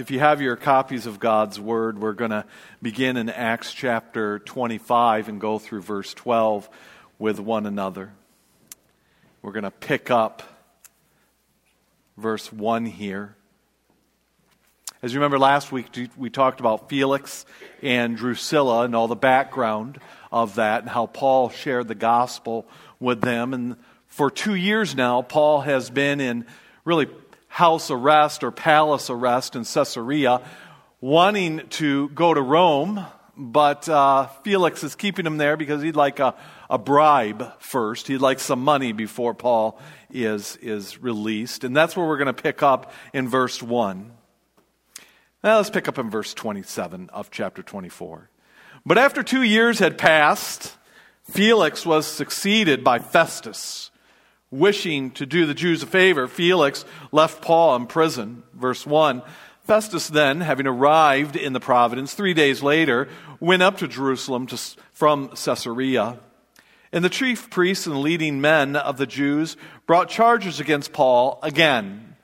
if you have your copies of God's Word, we're going to begin in Acts chapter 25 and go through verse 12 with one another. We're going to pick up verse 1 here. As you remember last week, we talked about Felix and Drusilla and all the background of that and how Paul shared the gospel with them. And for two years now, Paul has been in really house arrest or palace arrest in Caesarea, wanting to go to Rome, but uh, Felix is keeping him there because he'd like a, a bribe first. He'd like some money before Paul is, is released. And that's where we're going to pick up in verse 1. Now let's pick up in verse 27 of chapter 24. But after two years had passed, Felix was succeeded by Festus wishing to do the Jews a favor, Felix left Paul in prison. Verse 1 Festus then, having arrived in the province three days later, went up to Jerusalem to, from Caesarea. And the chief priests and leading men of the Jews brought charges against Paul again.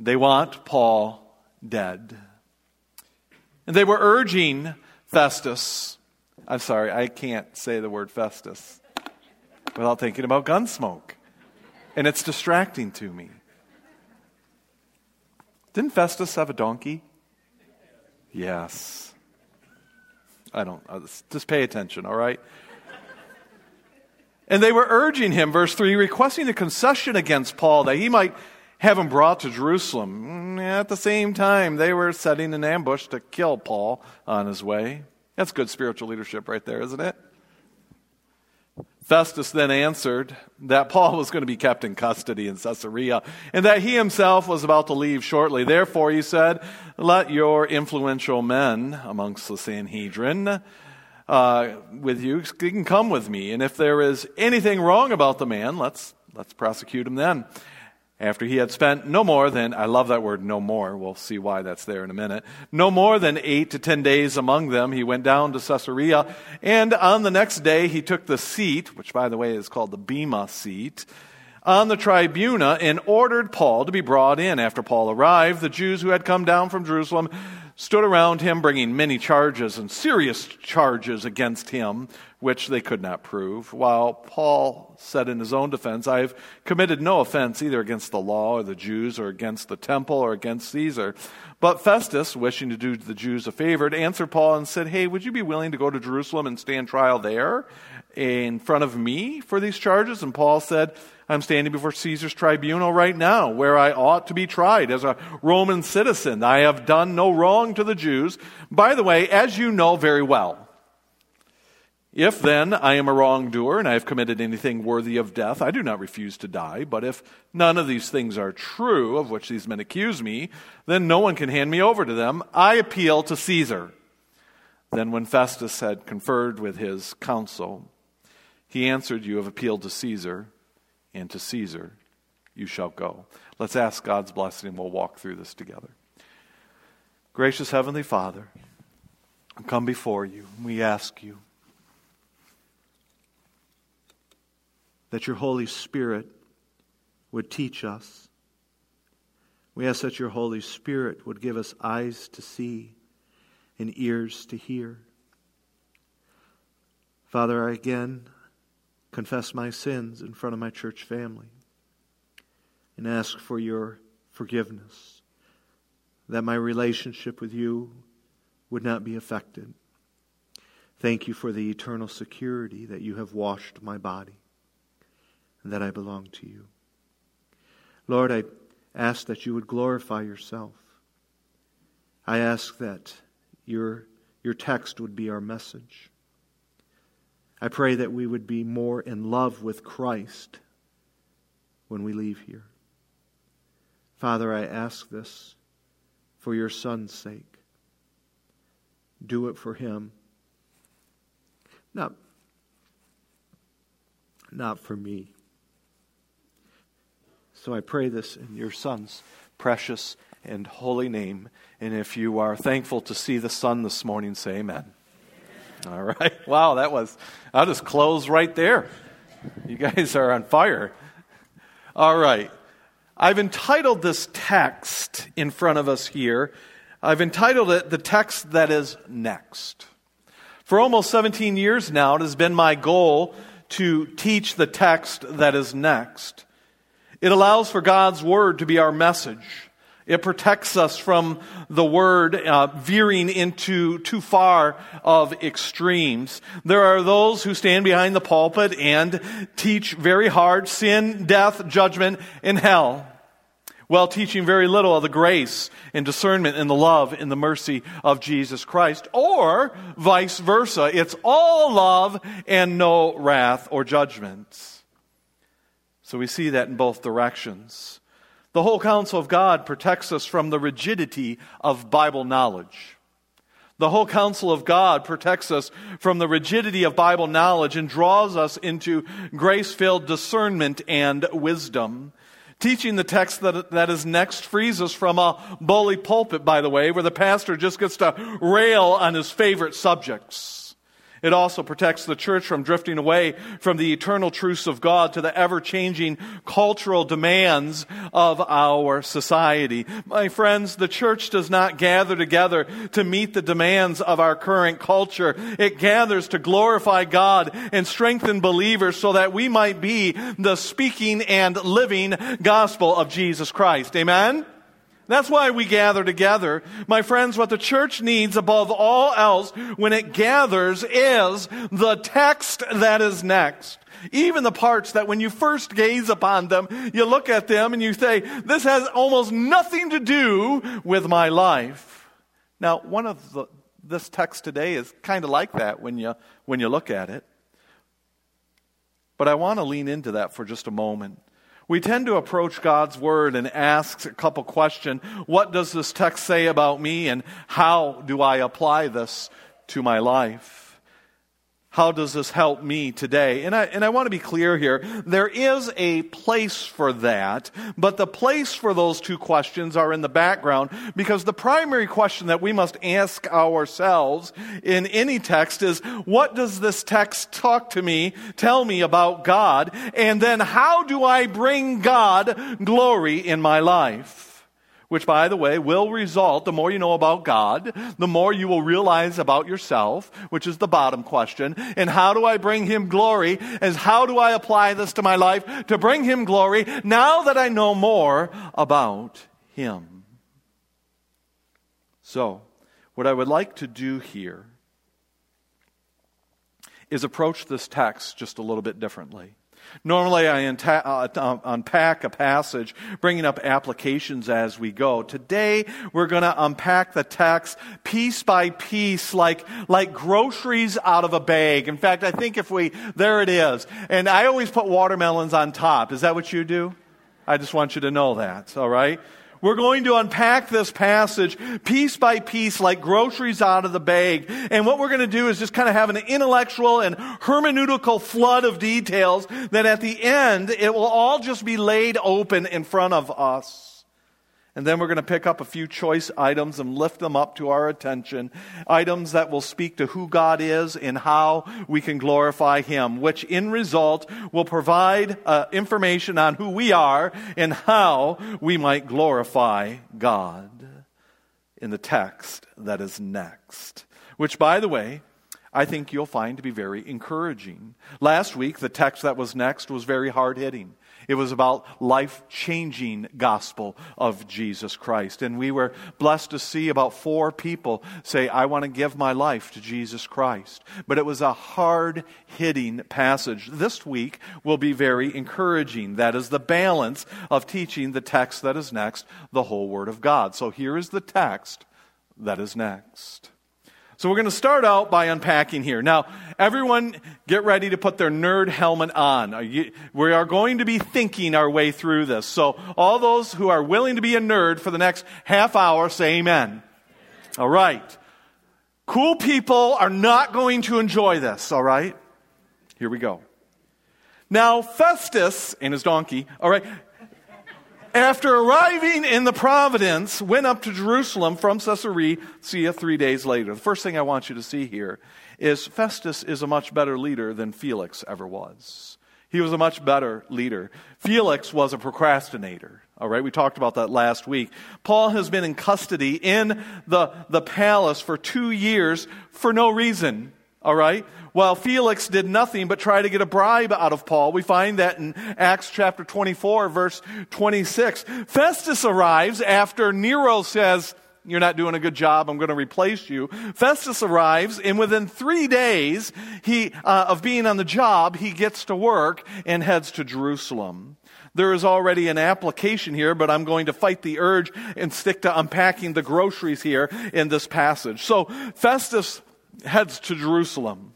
They want Paul dead. And they were urging Festus. I'm sorry, I can't say the word Festus without thinking about Gunsmoke and it's distracting to me. Didn't Festus have a donkey? Yes. I don't, uh, just pay attention, all right? And they were urging him, verse 3, requesting a concession against Paul that he might have him brought to Jerusalem. Mm, at the same time, they were setting an ambush to kill Paul on his way. That's good spiritual leadership right there, isn't it? Festus then answered that Paul was going to be kept in custody in Caesarea and that he himself was about to leave shortly. Therefore, he said, Let your influential men amongst the Sanhedrin uh, with you can come with me. And if there is anything wrong about the man, let's, let's prosecute him then. After he had spent no more than, I love that word, no more. We'll see why that's there in a minute. No more than eight to ten days among them, he went down to Caesarea. And on the next day, he took the seat, which by the way is called the Bema seat, on the tribuna and ordered Paul to be brought in. After Paul arrived, the Jews who had come down from Jerusalem stood around him, bringing many charges and serious charges against him which they could not prove. While Paul said in his own defense, I have committed no offense either against the law or the Jews or against the temple or against Caesar. But Festus, wishing to do the Jews a favor, answered Paul and said, Hey, would you be willing to go to Jerusalem and stand trial there in front of me for these charges? And Paul said, I'm standing before Caesar's tribunal right now, where I ought to be tried as a Roman citizen. I have done no wrong to the Jews. By the way, as you know very well, if then I am a wrongdoer and I have committed anything worthy of death, I do not refuse to die. But if none of these things are true, of which these men accuse me, then no one can hand me over to them. I appeal to Caesar. Then, when Festus had conferred with his council, he answered, You have appealed to Caesar, and to Caesar you shall go. Let's ask God's blessing and we'll walk through this together. Gracious Heavenly Father, come before you. We ask you that your Holy Spirit would teach us. We ask that your Holy Spirit would give us eyes to see and ears to hear. Father, I again confess my sins in front of my church family and ask for your forgiveness, that my relationship with you would not be affected. Thank you for the eternal security that you have washed my body and that I belong to you. Lord, I ask that you would glorify yourself. I ask that your, your text would be our message. I pray that we would be more in love with Christ when we leave here. Father, I ask this for your Son's sake. Do it for him. Not, not for me. So I pray this in your Son's precious and holy name. And if you are thankful to see the sun this morning, say amen. All right. Wow, that was, I'll just close right there. You guys are on fire. All right. I've entitled this text in front of us here, I've entitled it The Text That Is Next. For almost 17 years now, it has been my goal to teach the text that is next. It allows for God's Word to be our message. It protects us from the Word uh, veering into too far of extremes. There are those who stand behind the pulpit and teach very hard sin, death, judgment, and hell while teaching very little of the grace and discernment and the love and the mercy of Jesus Christ, or vice versa. It's all love and no wrath or judgment. So we see that in both directions. The whole counsel of God protects us from the rigidity of Bible knowledge. The whole counsel of God protects us from the rigidity of Bible knowledge and draws us into grace filled discernment and wisdom. Teaching the text that, that is next frees us from a bully pulpit, by the way, where the pastor just gets to rail on his favorite subjects. It also protects the church from drifting away from the eternal truths of God to the ever changing cultural demands of our society. My friends, the church does not gather together to meet the demands of our current culture. It gathers to glorify God and strengthen believers so that we might be the speaking and living gospel of Jesus Christ. Amen? That's why we gather together. My friends, what the church needs above all else when it gathers is the text that is next. Even the parts that when you first gaze upon them, you look at them and you say, this has almost nothing to do with my life. Now, one of the, this text today is kind of like that when you, when you look at it. But I want to lean into that for just a moment. We tend to approach God's Word and ask a couple questions. What does this text say about me and how do I apply this to my life? How does this help me today? And I, and I want to be clear here. There is a place for that, but the place for those two questions are in the background because the primary question that we must ask ourselves in any text is, what does this text talk to me, tell me about God? And then how do I bring God glory in my life? Which, by the way, will result, the more you know about God, the more you will realize about yourself, which is the bottom question. And how do I bring Him glory? Is how do I apply this to my life to bring Him glory now that I know more about Him? So, what I would like to do here is approach this text just a little bit differently. Normally, I uh, unpack a passage, bringing up applications as we go. Today, we're going to unpack the text piece by piece, like, like groceries out of a bag. In fact, I think if we, there it is. And I always put watermelons on top. Is that what you do? I just want you to know that, all right? We're going to unpack this passage piece by piece like groceries out of the bag. And what we're going to do is just kind of have an intellectual and hermeneutical flood of details that at the end it will all just be laid open in front of us. And then we're going to pick up a few choice items and lift them up to our attention. Items that will speak to who God is and how we can glorify Him, which in result will provide uh, information on who we are and how we might glorify God in the text that is next. Which, by the way, I think you'll find to be very encouraging. Last week, the text that was next was very hard hitting. It was about life changing gospel of Jesus Christ. And we were blessed to see about four people say, I want to give my life to Jesus Christ. But it was a hard hitting passage. This week will be very encouraging. That is the balance of teaching the text that is next, the whole Word of God. So here is the text that is next. So we're going to start out by unpacking here. Now, everyone get ready to put their nerd helmet on. we are going to be thinking our way through this. So all those who are willing to be a nerd for the next half hour say amen. All right. Cool people are not going to enjoy this, all right? Here we go. Now, Festus and his donkey, all right, after arriving in the providence, went up to Jerusalem from Caesarea three days later. The first thing I want you to see here is Festus is a much better leader than Felix ever was. He was a much better leader. Felix was a procrastinator. All right, we talked about that last week. Paul has been in custody in the, the palace for two years for no reason. All right? While Felix did nothing but try to get a bribe out of Paul, we find that in Acts chapter 24, verse 26. Festus arrives after Nero says, You're not doing a good job, I'm going to replace you. Festus arrives, and within three days he, uh, of being on the job, he gets to work and heads to Jerusalem. There is already an application here, but I'm going to fight the urge and stick to unpacking the groceries here in this passage. So Festus heads to Jerusalem.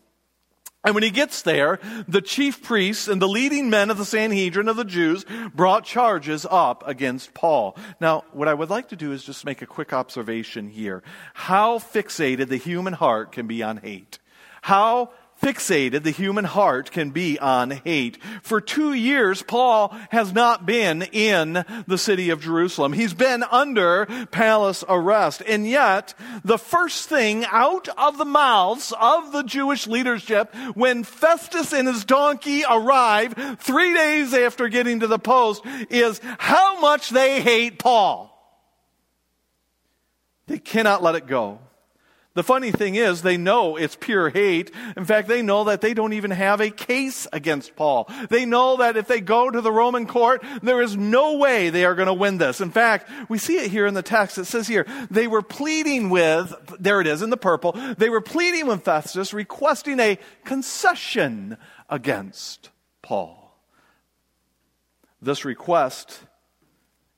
And when he gets there, the chief priests and the leading men of the Sanhedrin of the Jews brought charges up against Paul. Now, what I would like to do is just make a quick observation here. How fixated the human heart can be on hate. How fixated the human heart can be on hate. For two years, Paul has not been in the city of Jerusalem. He's been under palace arrest. And yet, the first thing out of the mouths of the Jewish leadership when Festus and his donkey arrive three days after getting to the post is how much they hate Paul. They cannot let it go. The funny thing is, they know it's pure hate. In fact, they know that they don't even have a case against Paul. They know that if they go to the Roman court, there is no way they are going to win this. In fact, we see it here in the text. It says here, they were pleading with, there it is in the purple, they were pleading with Festus, requesting a concession against Paul. This request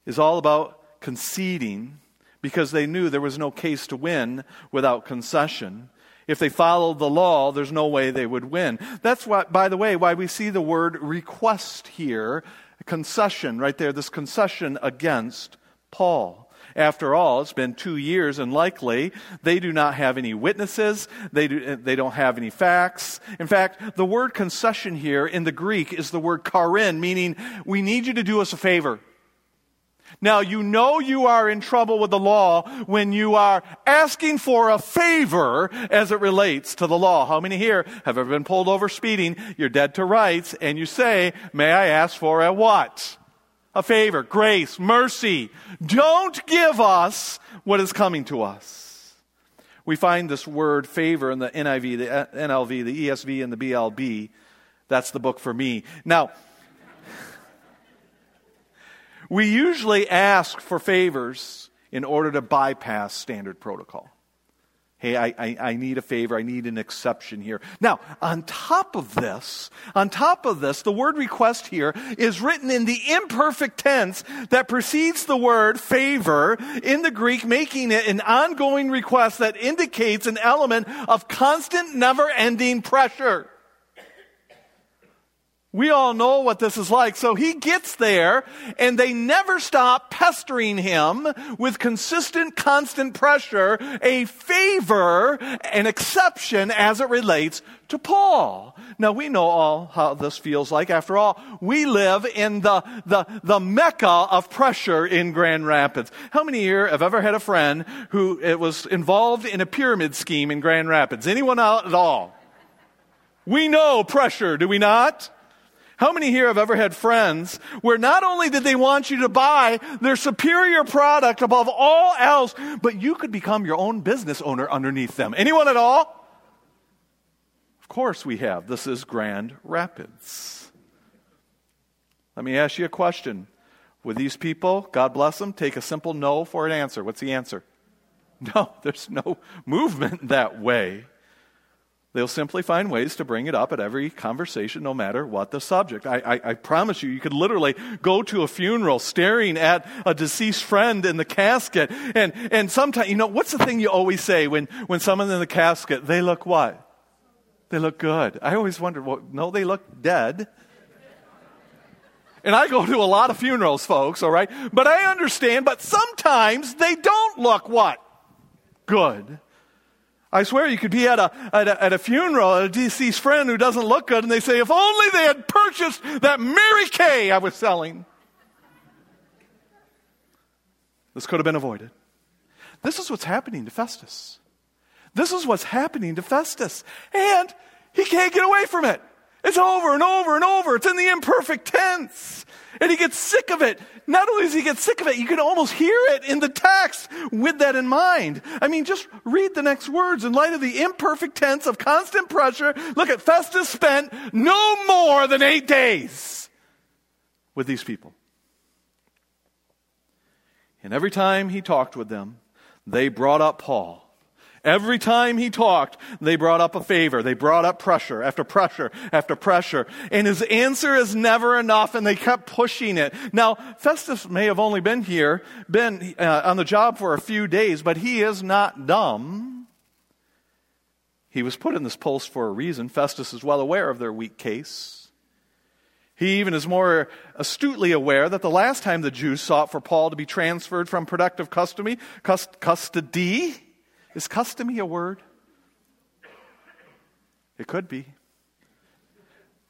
is all about conceding because they knew there was no case to win without concession. If they followed the law, there's no way they would win. That's why, by the way, why we see the word request here, concession right there, this concession against Paul. After all, it's been two years, and likely they do not have any witnesses. They, do, they don't have any facts. In fact, the word concession here in the Greek is the word charin, meaning we need you to do us a favor. Now, you know you are in trouble with the law when you are asking for a favor as it relates to the law. How many here have ever been pulled over speeding? You're dead to rights, and you say, May I ask for a what? A favor, grace, mercy. Don't give us what is coming to us. We find this word favor in the NIV, the NLV, the ESV, and the BLB. That's the book for me. Now, we usually ask for favors in order to bypass standard protocol. Hey, I, I, I, need a favor. I need an exception here. Now, on top of this, on top of this, the word request here is written in the imperfect tense that precedes the word favor in the Greek, making it an ongoing request that indicates an element of constant, never ending pressure. We all know what this is like. So he gets there and they never stop pestering him with consistent, constant pressure, a favor, an exception as it relates to Paul. Now we know all how this feels like. After all, we live in the, the, the mecca of pressure in Grand Rapids. How many here have ever had a friend who it was involved in a pyramid scheme in Grand Rapids? Anyone out at all? We know pressure, do we not? How many here have ever had friends where not only did they want you to buy their superior product above all else, but you could become your own business owner underneath them? Anyone at all? Of course we have. This is Grand Rapids. Let me ask you a question. Would these people, God bless them, take a simple no for an answer? What's the answer? No, there's no movement that way. They'll simply find ways to bring it up at every conversation, no matter what the subject. I, I, I, promise you, you could literally go to a funeral staring at a deceased friend in the casket. And, and sometimes, you know, what's the thing you always say when, when someone's in the casket? They look what? They look good. I always wonder, well, no, they look dead. And I go to a lot of funerals, folks, all right? But I understand, but sometimes they don't look what? Good. I swear you could be at a, at a, at a funeral a deceased friend who doesn't look good, and they say, if only they had purchased that Mary Kay I was selling. This could have been avoided. This is what's happening to Festus. This is what's happening to Festus. And he can't get away from it. It's over and over and over. It's in the imperfect tense. And he gets sick of it. Not only does he get sick of it, you can almost hear it in the text with that in mind. I mean, just read the next words. In light of the imperfect tense of constant pressure, look at Festus spent no more than eight days with these people. And every time he talked with them, they brought up Paul. Every time he talked, they brought up a favor. They brought up pressure after pressure after pressure. And his answer is never enough, and they kept pushing it. Now, Festus may have only been here, been uh, on the job for a few days, but he is not dumb. He was put in this post for a reason. Festus is well aware of their weak case. He even is more astutely aware that the last time the Jews sought for Paul to be transferred from productive custody, custody, is custody a word? It could be.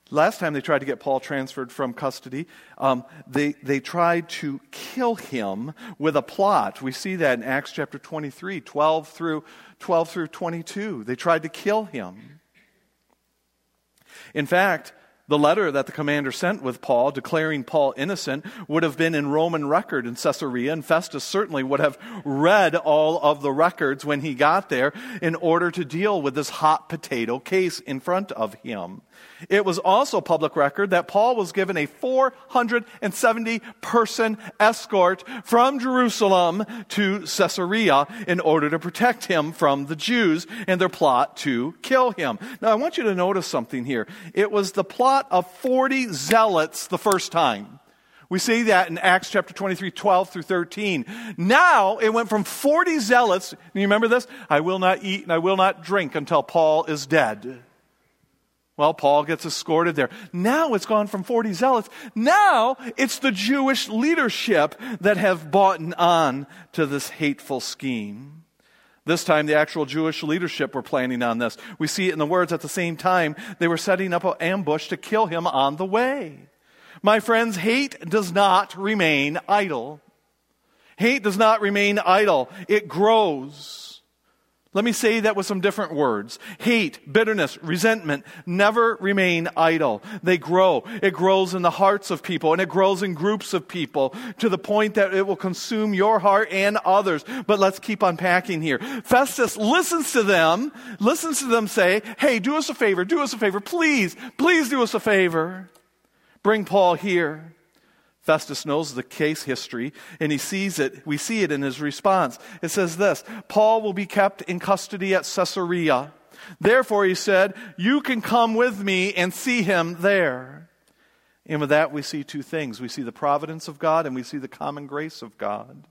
Last time they tried to get Paul transferred from custody, um, they, they tried to kill him with a plot. We see that in Acts chapter 23, 12 through, 12 through 22. They tried to kill him. In fact, the letter that the commander sent with Paul, declaring Paul innocent, would have been in Roman record in Caesarea, and Festus certainly would have read all of the records when he got there in order to deal with this hot potato case in front of him. It was also public record that Paul was given a 470 person escort from Jerusalem to Caesarea in order to protect him from the Jews and their plot to kill him. Now, I want you to notice something here. It was the plot of 40 zealots the first time. We see that in Acts chapter 23, 12 through 13. Now it went from 40 zealots, and you remember this? I will not eat and I will not drink until Paul is dead. Well, Paul gets escorted there. Now it's gone from 40 zealots. Now it's the Jewish leadership that have bought on to this hateful scheme. This time, the actual Jewish leadership were planning on this. We see it in the words at the same time, they were setting up an ambush to kill him on the way. My friends, hate does not remain idle. Hate does not remain idle. It grows. Let me say that with some different words. Hate, bitterness, resentment never remain idle. They grow. It grows in the hearts of people and it grows in groups of people to the point that it will consume your heart and others. But let's keep unpacking here. Festus listens to them, listens to them say, Hey, do us a favor, do us a favor, please, please do us a favor. Bring Paul here. Festus knows the case history and he sees it. We see it in his response. It says this Paul will be kept in custody at Caesarea. Therefore, he said, You can come with me and see him there. And with that, we see two things we see the providence of God and we see the common grace of God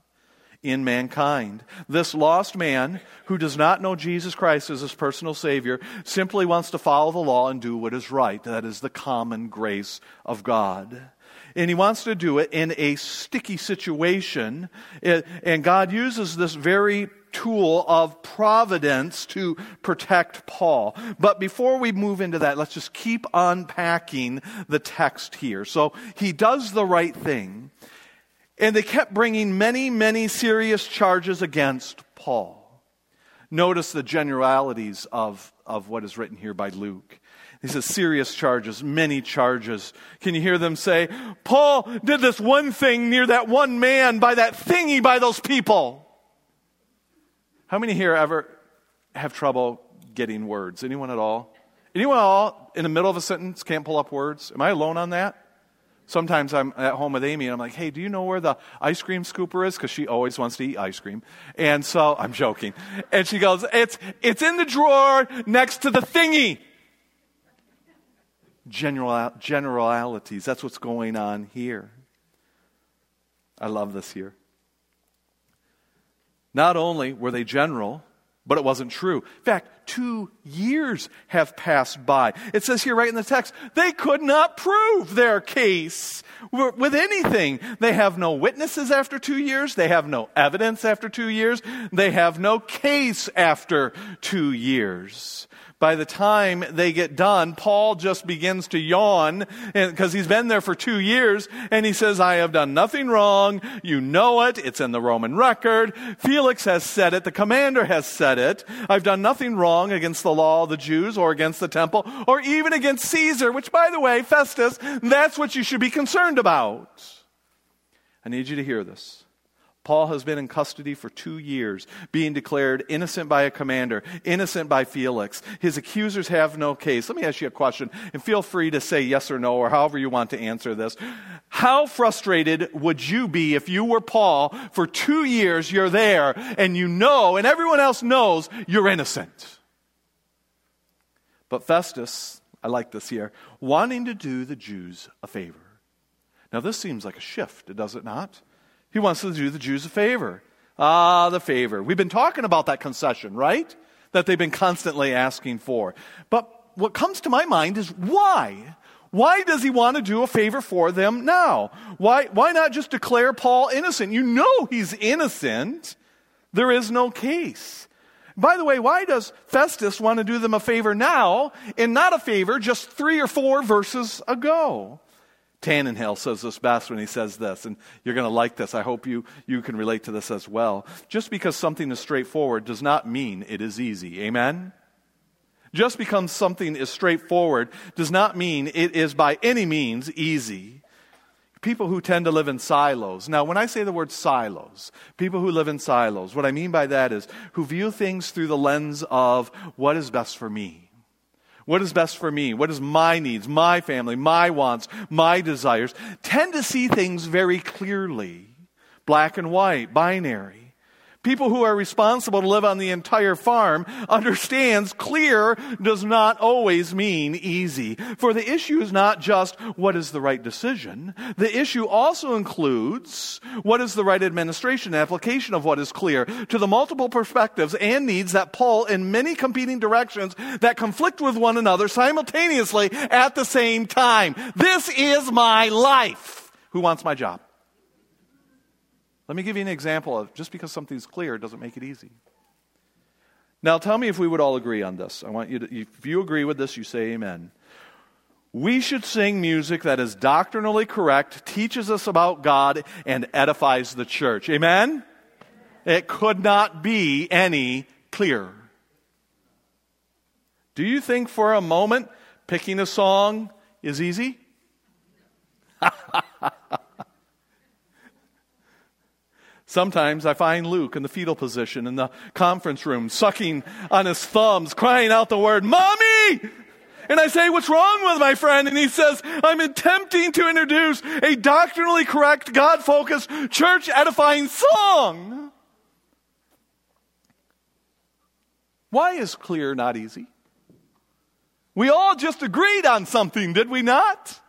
in mankind. This lost man who does not know Jesus Christ as his personal Savior simply wants to follow the law and do what is right. That is the common grace of God and he wants to do it in a sticky situation. And God uses this very tool of providence to protect Paul. But before we move into that, let's just keep unpacking the text here. So he does the right thing. And they kept bringing many, many serious charges against Paul. Notice the generalities of, of what is written here by Luke. He says, serious charges, many charges. Can you hear them say, Paul did this one thing near that one man by that thingy by those people? How many here ever have trouble getting words? Anyone at all? Anyone at all in the middle of a sentence can't pull up words? Am I alone on that? Sometimes I'm at home with Amy and I'm like, hey, do you know where the ice cream scooper is? Because she always wants to eat ice cream. And so I'm joking. And she goes, it's, it's in the drawer next to the thingy general, generalities. That's what's going on here. I love this here. Not only were they general, but it wasn't true. In fact, two years have passed by. It says here right in the text, they could not prove their case with anything. They have no witnesses after two years. They have no evidence after two years. They have no case after two years. By the time they get done, Paul just begins to yawn because he's been there for two years and he says, I have done nothing wrong. You know it. It's in the Roman record. Felix has said it. The commander has said it. I've done nothing wrong against the law of the Jews or against the temple or even against Caesar, which, by the way, Festus, that's what you should be concerned about. I need you to hear this. Paul has been in custody for two years, being declared innocent by a commander, innocent by Felix. His accusers have no case. Let me ask you a question, and feel free to say yes or no, or however you want to answer this. How frustrated would you be if you were Paul for two years, you're there, and you know, and everyone else knows, you're innocent? But Festus, I like this here, wanting to do the Jews a favor. Now, this seems like a shift, does it not? He wants to do the Jews a favor. Ah, the favor. We've been talking about that concession, right? That they've been constantly asking for. But what comes to my mind is why? Why does he want to do a favor for them now? Why, why not just declare Paul innocent? You know he's innocent. There is no case. By the way, why does Festus want to do them a favor now and not a favor just three or four verses ago? Tannehill says this best when he says this, and you're going to like this. I hope you, you can relate to this as well. Just because something is straightforward does not mean it is easy. Amen? Just because something is straightforward does not mean it is by any means easy. People who tend to live in silos. Now, when I say the word silos, people who live in silos, what I mean by that is who view things through the lens of what is best for me what is best for me? What is my needs, my family, my wants, my desires? Tend to see things very clearly. Black and white, binary people who are responsible to live on the entire farm understands clear does not always mean easy. For the issue is not just what is the right decision. The issue also includes what is the right administration and application of what is clear to the multiple perspectives and needs that pull in many competing directions that conflict with one another simultaneously at the same time. This is my life. Who wants my job? Let me give you an example of just because something's clear doesn't make it easy. Now, tell me if we would all agree on this. I want you to, if you agree with this, you say amen. We should sing music that is doctrinally correct, teaches us about God, and edifies the church. Amen? It could not be any clearer. Do you think for a moment picking a song is easy? Sometimes I find Luke in the fetal position in the conference room, sucking on his thumbs, crying out the word, Mommy! And I say, What's wrong with my friend? And he says, I'm attempting to introduce a doctrinally correct, God focused, church edifying song. Why is clear not easy? We all just agreed on something, did we not?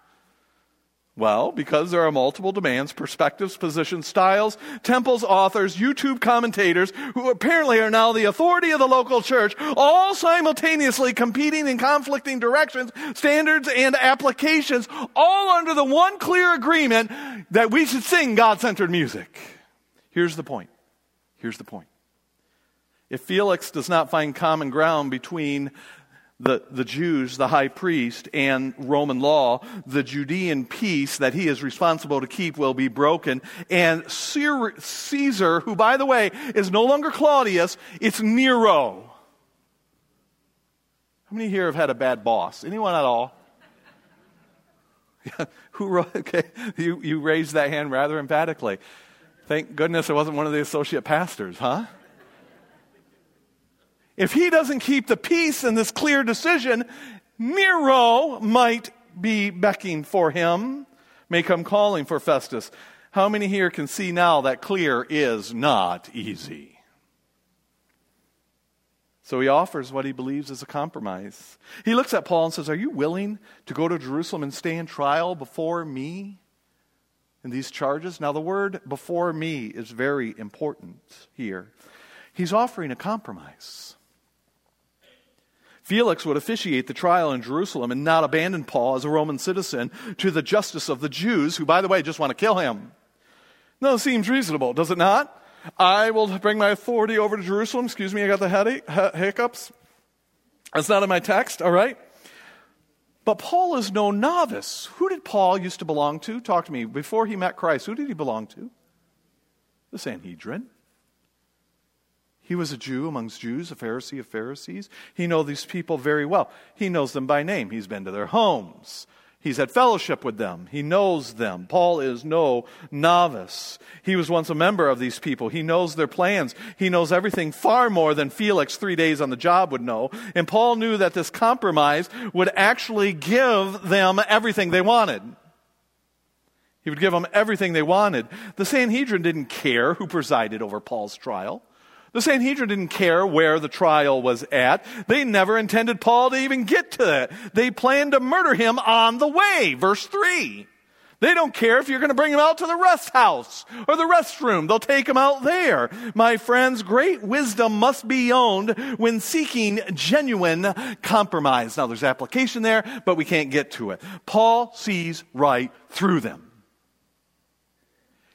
Well, because there are multiple demands, perspectives, positions, styles, temples, authors, YouTube commentators, who apparently are now the authority of the local church, all simultaneously competing in conflicting directions, standards, and applications, all under the one clear agreement that we should sing God centered music. Here's the point. Here's the point. If Felix does not find common ground between the, the Jews, the high priest, and Roman law, the Judean peace that he is responsible to keep will be broken. And Caesar, who, by the way, is no longer Claudius, it's Nero. How many here have had a bad boss? Anyone at all? who, okay, you, you raised that hand rather emphatically. Thank goodness it wasn't one of the associate pastors, huh? If he doesn't keep the peace and this clear decision, Nero might be becking for him, may come calling for Festus. How many here can see now that clear is not easy? So he offers what he believes is a compromise. He looks at Paul and says, Are you willing to go to Jerusalem and stand trial before me in these charges? Now, the word before me is very important here. He's offering a compromise. Felix would officiate the trial in Jerusalem and not abandon Paul as a Roman citizen to the justice of the Jews, who, by the way, just want to kill him. No, seems reasonable, does it not? I will bring my authority over to Jerusalem. Excuse me, I got the headache, hiccups. That's not in my text, all right? But Paul is no novice. Who did Paul used to belong to? Talk to me. Before he met Christ, who did he belong to? The Sanhedrin. He was a Jew amongst Jews, a Pharisee of Pharisees. He knows these people very well. He knows them by name. He's been to their homes. He's had fellowship with them. He knows them. Paul is no novice. He was once a member of these people. He knows their plans. He knows everything far more than Felix, three days on the job, would know. And Paul knew that this compromise would actually give them everything they wanted. He would give them everything they wanted. The Sanhedrin didn't care who presided over Paul's trial. The Sanhedrin didn't care where the trial was at. They never intended Paul to even get to it. They planned to murder him on the way. Verse 3. They don't care if you're going to bring him out to the rest house or the restroom. They'll take him out there. My friends, great wisdom must be owned when seeking genuine compromise. Now there's application there, but we can't get to it. Paul sees right through them.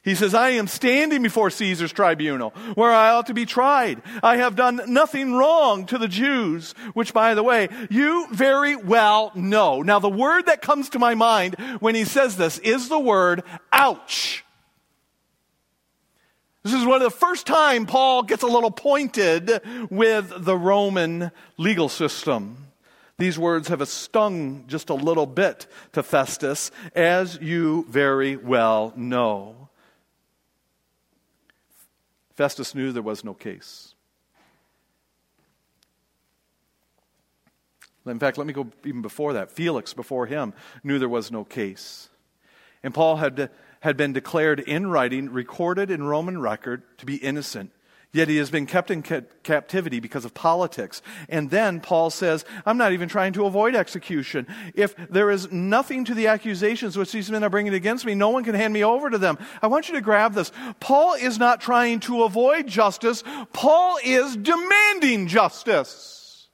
He says, I am standing before Caesar's tribunal where I ought to be tried. I have done nothing wrong to the Jews, which by the way, you very well know. Now the word that comes to my mind when he says this is the word ouch. This is one of the first time Paul gets a little pointed with the Roman legal system. These words have stung just a little bit to Festus, as you very well know. Festus knew there was no case. In fact, let me go even before that. Felix, before him, knew there was no case. And Paul had, had been declared in writing, recorded in Roman record, to be innocent. Yet he has been kept in ca- captivity because of politics. And then Paul says, I'm not even trying to avoid execution. If there is nothing to the accusations which these men are bringing against me, no one can hand me over to them. I want you to grab this. Paul is not trying to avoid justice. Paul is demanding justice.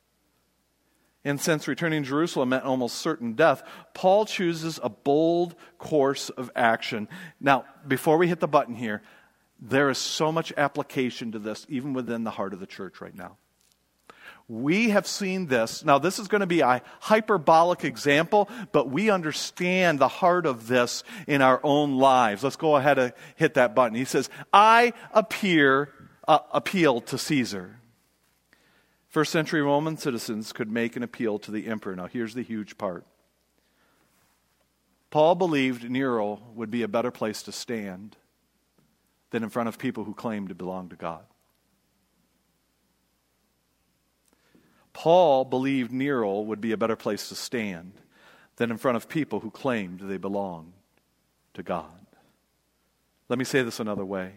And since returning to Jerusalem meant almost certain death, Paul chooses a bold course of action. Now, before we hit the button here, there is so much application to this, even within the heart of the church right now. We have seen this. Now, this is going to be a hyperbolic example, but we understand the heart of this in our own lives. Let's go ahead and hit that button. He says, I appear, uh, appeal to Caesar. First century Roman citizens could make an appeal to the emperor. Now, here's the huge part. Paul believed Nero would be a better place to stand than in front of people who claim to belong to God. Paul believed Nero would be a better place to stand than in front of people who claimed they belonged to God. Let me say this another way.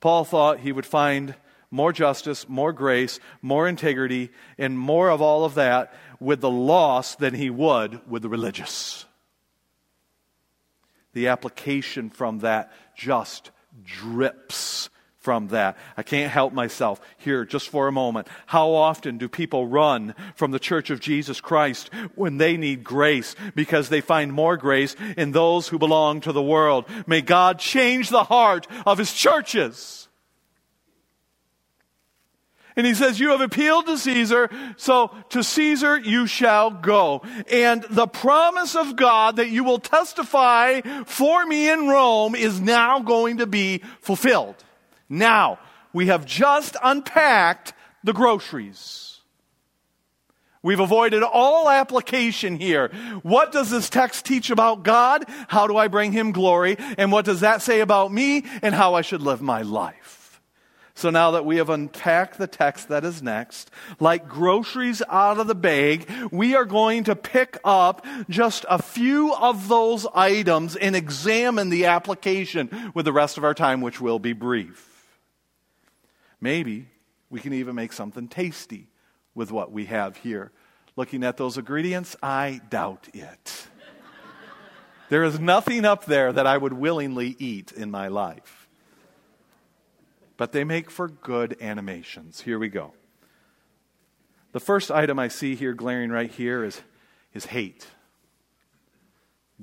Paul thought he would find more justice, more grace, more integrity, and more of all of that with the lost than he would with the religious. The application from that just drips from that. I can't help myself here just for a moment. How often do people run from the church of Jesus Christ when they need grace because they find more grace in those who belong to the world? May God change the heart of his churches. And he says, You have appealed to Caesar, so to Caesar you shall go. And the promise of God that you will testify for me in Rome is now going to be fulfilled. Now, we have just unpacked the groceries. We've avoided all application here. What does this text teach about God? How do I bring him glory? And what does that say about me and how I should live my life? So now that we have unpacked the text that is next, like groceries out of the bag, we are going to pick up just a few of those items and examine the application with the rest of our time, which will be brief. Maybe we can even make something tasty with what we have here. Looking at those ingredients, I doubt it. there is nothing up there that I would willingly eat in my life but they make for good animations. Here we go. The first item I see here glaring right here is, is hate,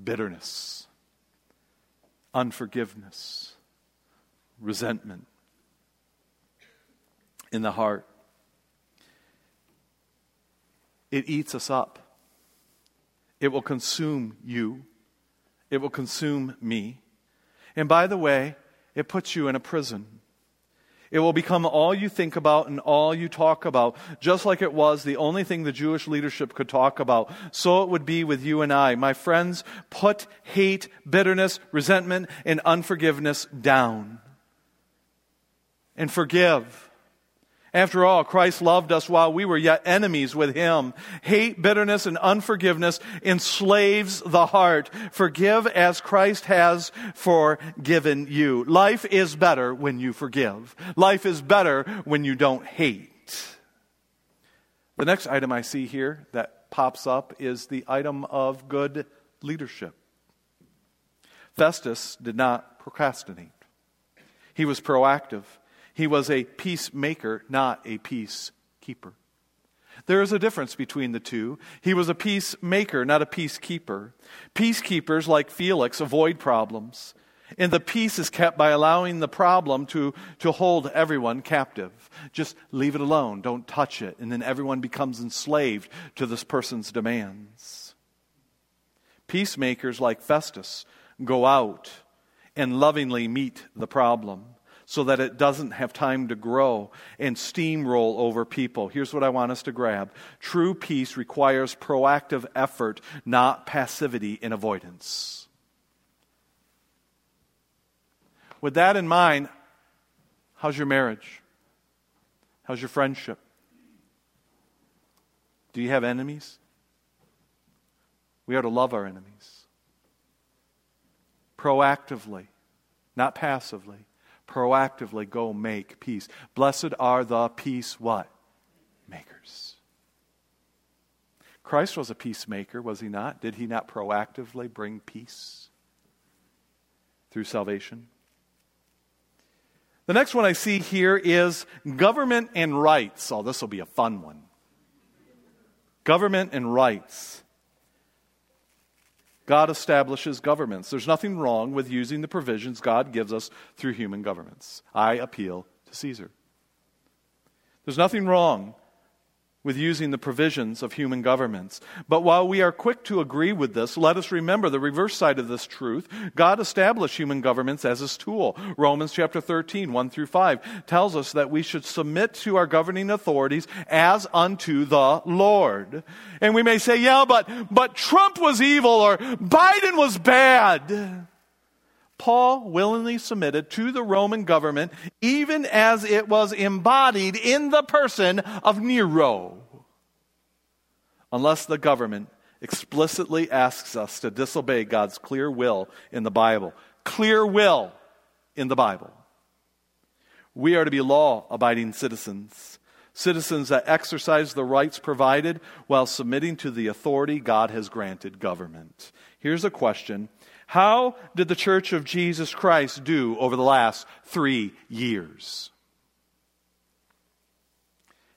bitterness, unforgiveness, resentment in the heart. It eats us up. It will consume you. It will consume me. And by the way, it puts you in a prison. It will become all you think about and all you talk about, just like it was the only thing the Jewish leadership could talk about. So it would be with you and I. My friends, put hate, bitterness, resentment, and unforgiveness down. And forgive. After all, Christ loved us while we were yet enemies with him. Hate, bitterness, and unforgiveness enslaves the heart. Forgive as Christ has forgiven you. Life is better when you forgive. Life is better when you don't hate. The next item I see here that pops up is the item of good leadership. Festus did not procrastinate. He was proactive. He was a peacemaker, not a peacekeeper. There is a difference between the two. He was a peacemaker, not a peacekeeper. Peacekeepers, like Felix, avoid problems. And the peace is kept by allowing the problem to, to hold everyone captive. Just leave it alone. Don't touch it. And then everyone becomes enslaved to this person's demands. Peacemakers like Festus go out and lovingly meet the problem so that it doesn't have time to grow and steamroll over people. Here's what I want us to grab true peace requires proactive effort, not passivity and avoidance. With that in mind, how's your marriage? How's your friendship? Do you have enemies? We are to love our enemies. Proactively, not passively proactively go make peace. Blessed are the peace what? Makers. Christ was a peacemaker, was he not? Did he not proactively bring peace through salvation? The next one I see here is government and rights. Oh, this will be a fun one. Government and rights. God establishes governments. There's nothing wrong with using the provisions God gives us through human governments. I appeal to Caesar. There's nothing wrong with using the provisions of human governments. But while we are quick to agree with this, let us remember the reverse side of this truth. God established human governments as his tool. Romans chapter 13, 1 through 5 tells us that we should submit to our governing authorities as unto the Lord. And we may say, yeah, but, but Trump was evil or Biden was bad. Paul willingly submitted to the Roman government, even as it was embodied in the person of Nero. Unless the government explicitly asks us to disobey God's clear will in the Bible. Clear will in the Bible. We are to be law abiding citizens, citizens that exercise the rights provided while submitting to the authority God has granted government. Here's a question how did the Church of Jesus Christ do over the last three years?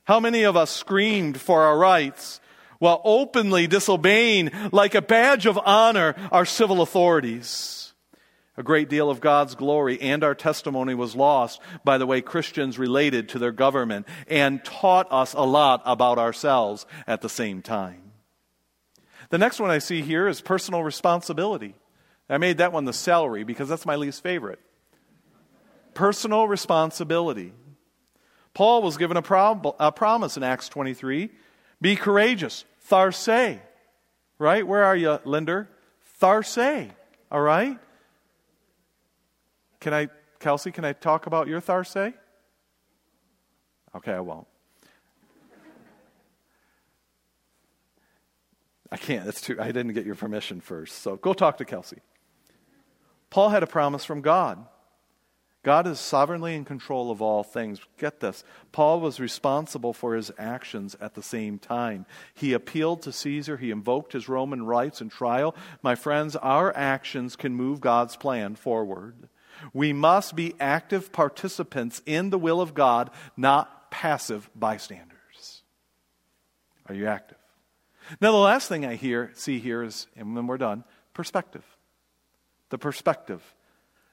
How many of us screamed for our rights while openly disobeying, like a badge of honor, our civil authorities? A great deal of God's glory and our testimony was lost by the way Christians related to their government and taught us a lot about ourselves at the same time. The next one I see here is personal responsibility. I made that one the celery because that's my least favorite. Personal responsibility. Paul was given a, prob- a promise in Acts 23 be courageous. Tharse. Right? Where are you, Linder? Tharse. All right? Can I, Kelsey, can I talk about your Tharse? Okay, I won't. I can't. That's too. I didn't get your permission first. So go talk to Kelsey. Paul had a promise from God. God is sovereignly in control of all things. Get this. Paul was responsible for his actions at the same time. He appealed to Caesar, he invoked his Roman rights and trial. My friends, our actions can move God's plan forward. We must be active participants in the will of God, not passive bystanders. Are you active? Now, the last thing I hear, see here is, and when we're done, perspective the perspective.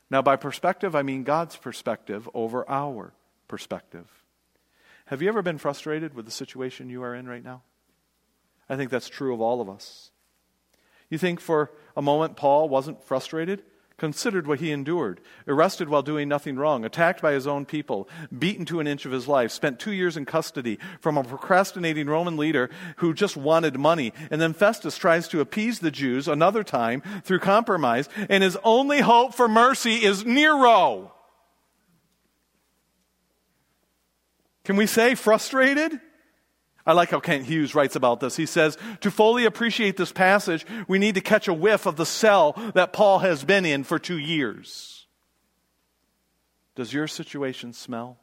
Now, by perspective, I mean God's perspective over our perspective. Have you ever been frustrated with the situation you are in right now? I think that's true of all of us. You think for a moment Paul wasn't frustrated? Considered what he endured, arrested while doing nothing wrong, attacked by his own people, beaten to an inch of his life, spent two years in custody from a procrastinating Roman leader who just wanted money. And then Festus tries to appease the Jews another time through compromise, and his only hope for mercy is Nero. Can we say frustrated? I like how Kent Hughes writes about this. He says, To fully appreciate this passage, we need to catch a whiff of the cell that Paul has been in for two years. Does your situation smell?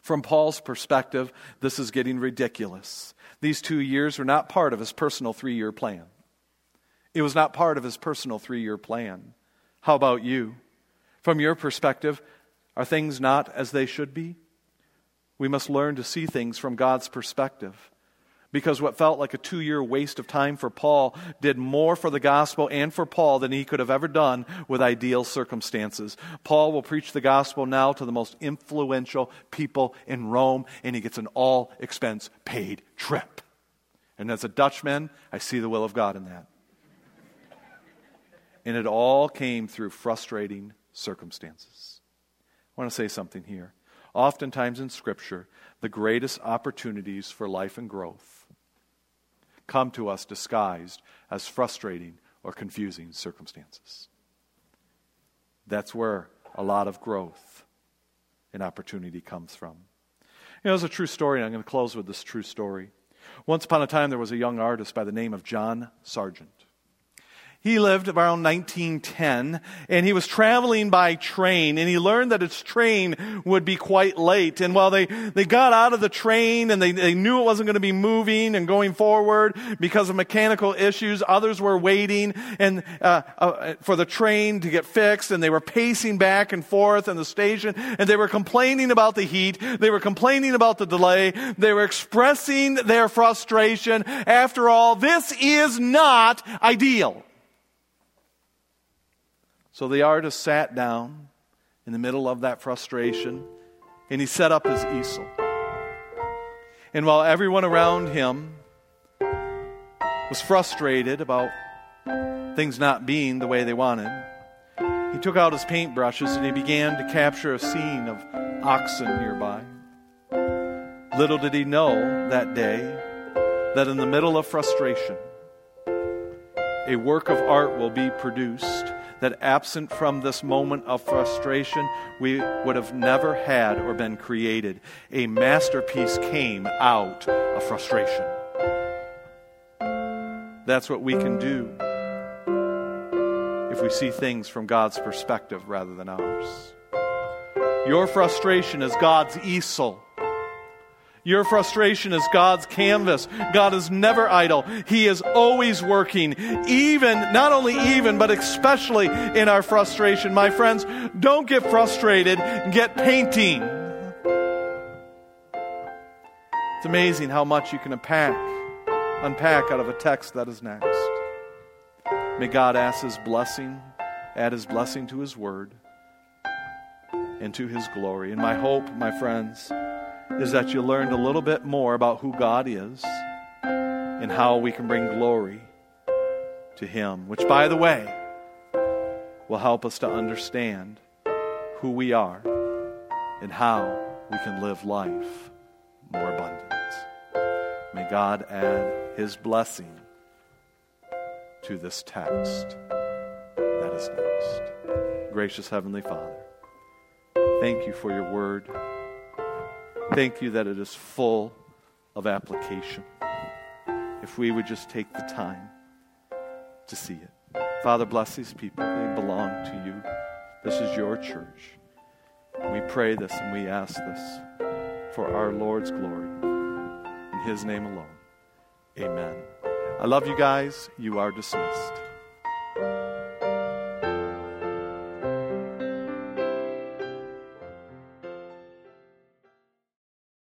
From Paul's perspective, this is getting ridiculous. These two years were not part of his personal three year plan. It was not part of his personal three year plan. How about you? From your perspective, are things not as they should be? We must learn to see things from God's perspective. Because what felt like a two year waste of time for Paul did more for the gospel and for Paul than he could have ever done with ideal circumstances. Paul will preach the gospel now to the most influential people in Rome, and he gets an all expense paid trip. And as a Dutchman, I see the will of God in that. And it all came through frustrating circumstances. I want to say something here. Oftentimes in Scripture, the greatest opportunities for life and growth come to us disguised as frustrating or confusing circumstances. That's where a lot of growth and opportunity comes from. You know, a true story, and I'm going to close with this true story. Once upon a time, there was a young artist by the name of John Sargent. He lived around 1910 and he was traveling by train and he learned that his train would be quite late. And while they, they got out of the train and they, they knew it wasn't going to be moving and going forward because of mechanical issues, others were waiting and, uh, uh, for the train to get fixed and they were pacing back and forth in the station and they were complaining about the heat. They were complaining about the delay. They were expressing their frustration. After all, this is not ideal. So the artist sat down in the middle of that frustration and he set up his easel. And while everyone around him was frustrated about things not being the way they wanted, he took out his paintbrushes and he began to capture a scene of oxen nearby. Little did he know that day that in the middle of frustration, a work of art will be produced that absent from this moment of frustration, we would have never had or been created. A masterpiece came out of frustration. That's what we can do if we see things from God's perspective rather than ours. Your frustration is God's easel. Your frustration is God's canvas. God is never idle. He is always working, even, not only even, but especially in our frustration. My friends, don't get frustrated, get painting. It's amazing how much you can unpack, unpack out of a text that is next. May God ask His blessing, add His blessing to His word and to His glory. And my hope, my friends, is that you learned a little bit more about who God is and how we can bring glory to Him, which, by the way, will help us to understand who we are and how we can live life more abundant. May God add His blessing to this text that is next. Gracious Heavenly Father, thank you for your word. Thank you that it is full of application. If we would just take the time to see it. Father, bless these people. They belong to you. This is your church. We pray this and we ask this for our Lord's glory. In His name alone. Amen. I love you guys. You are dismissed.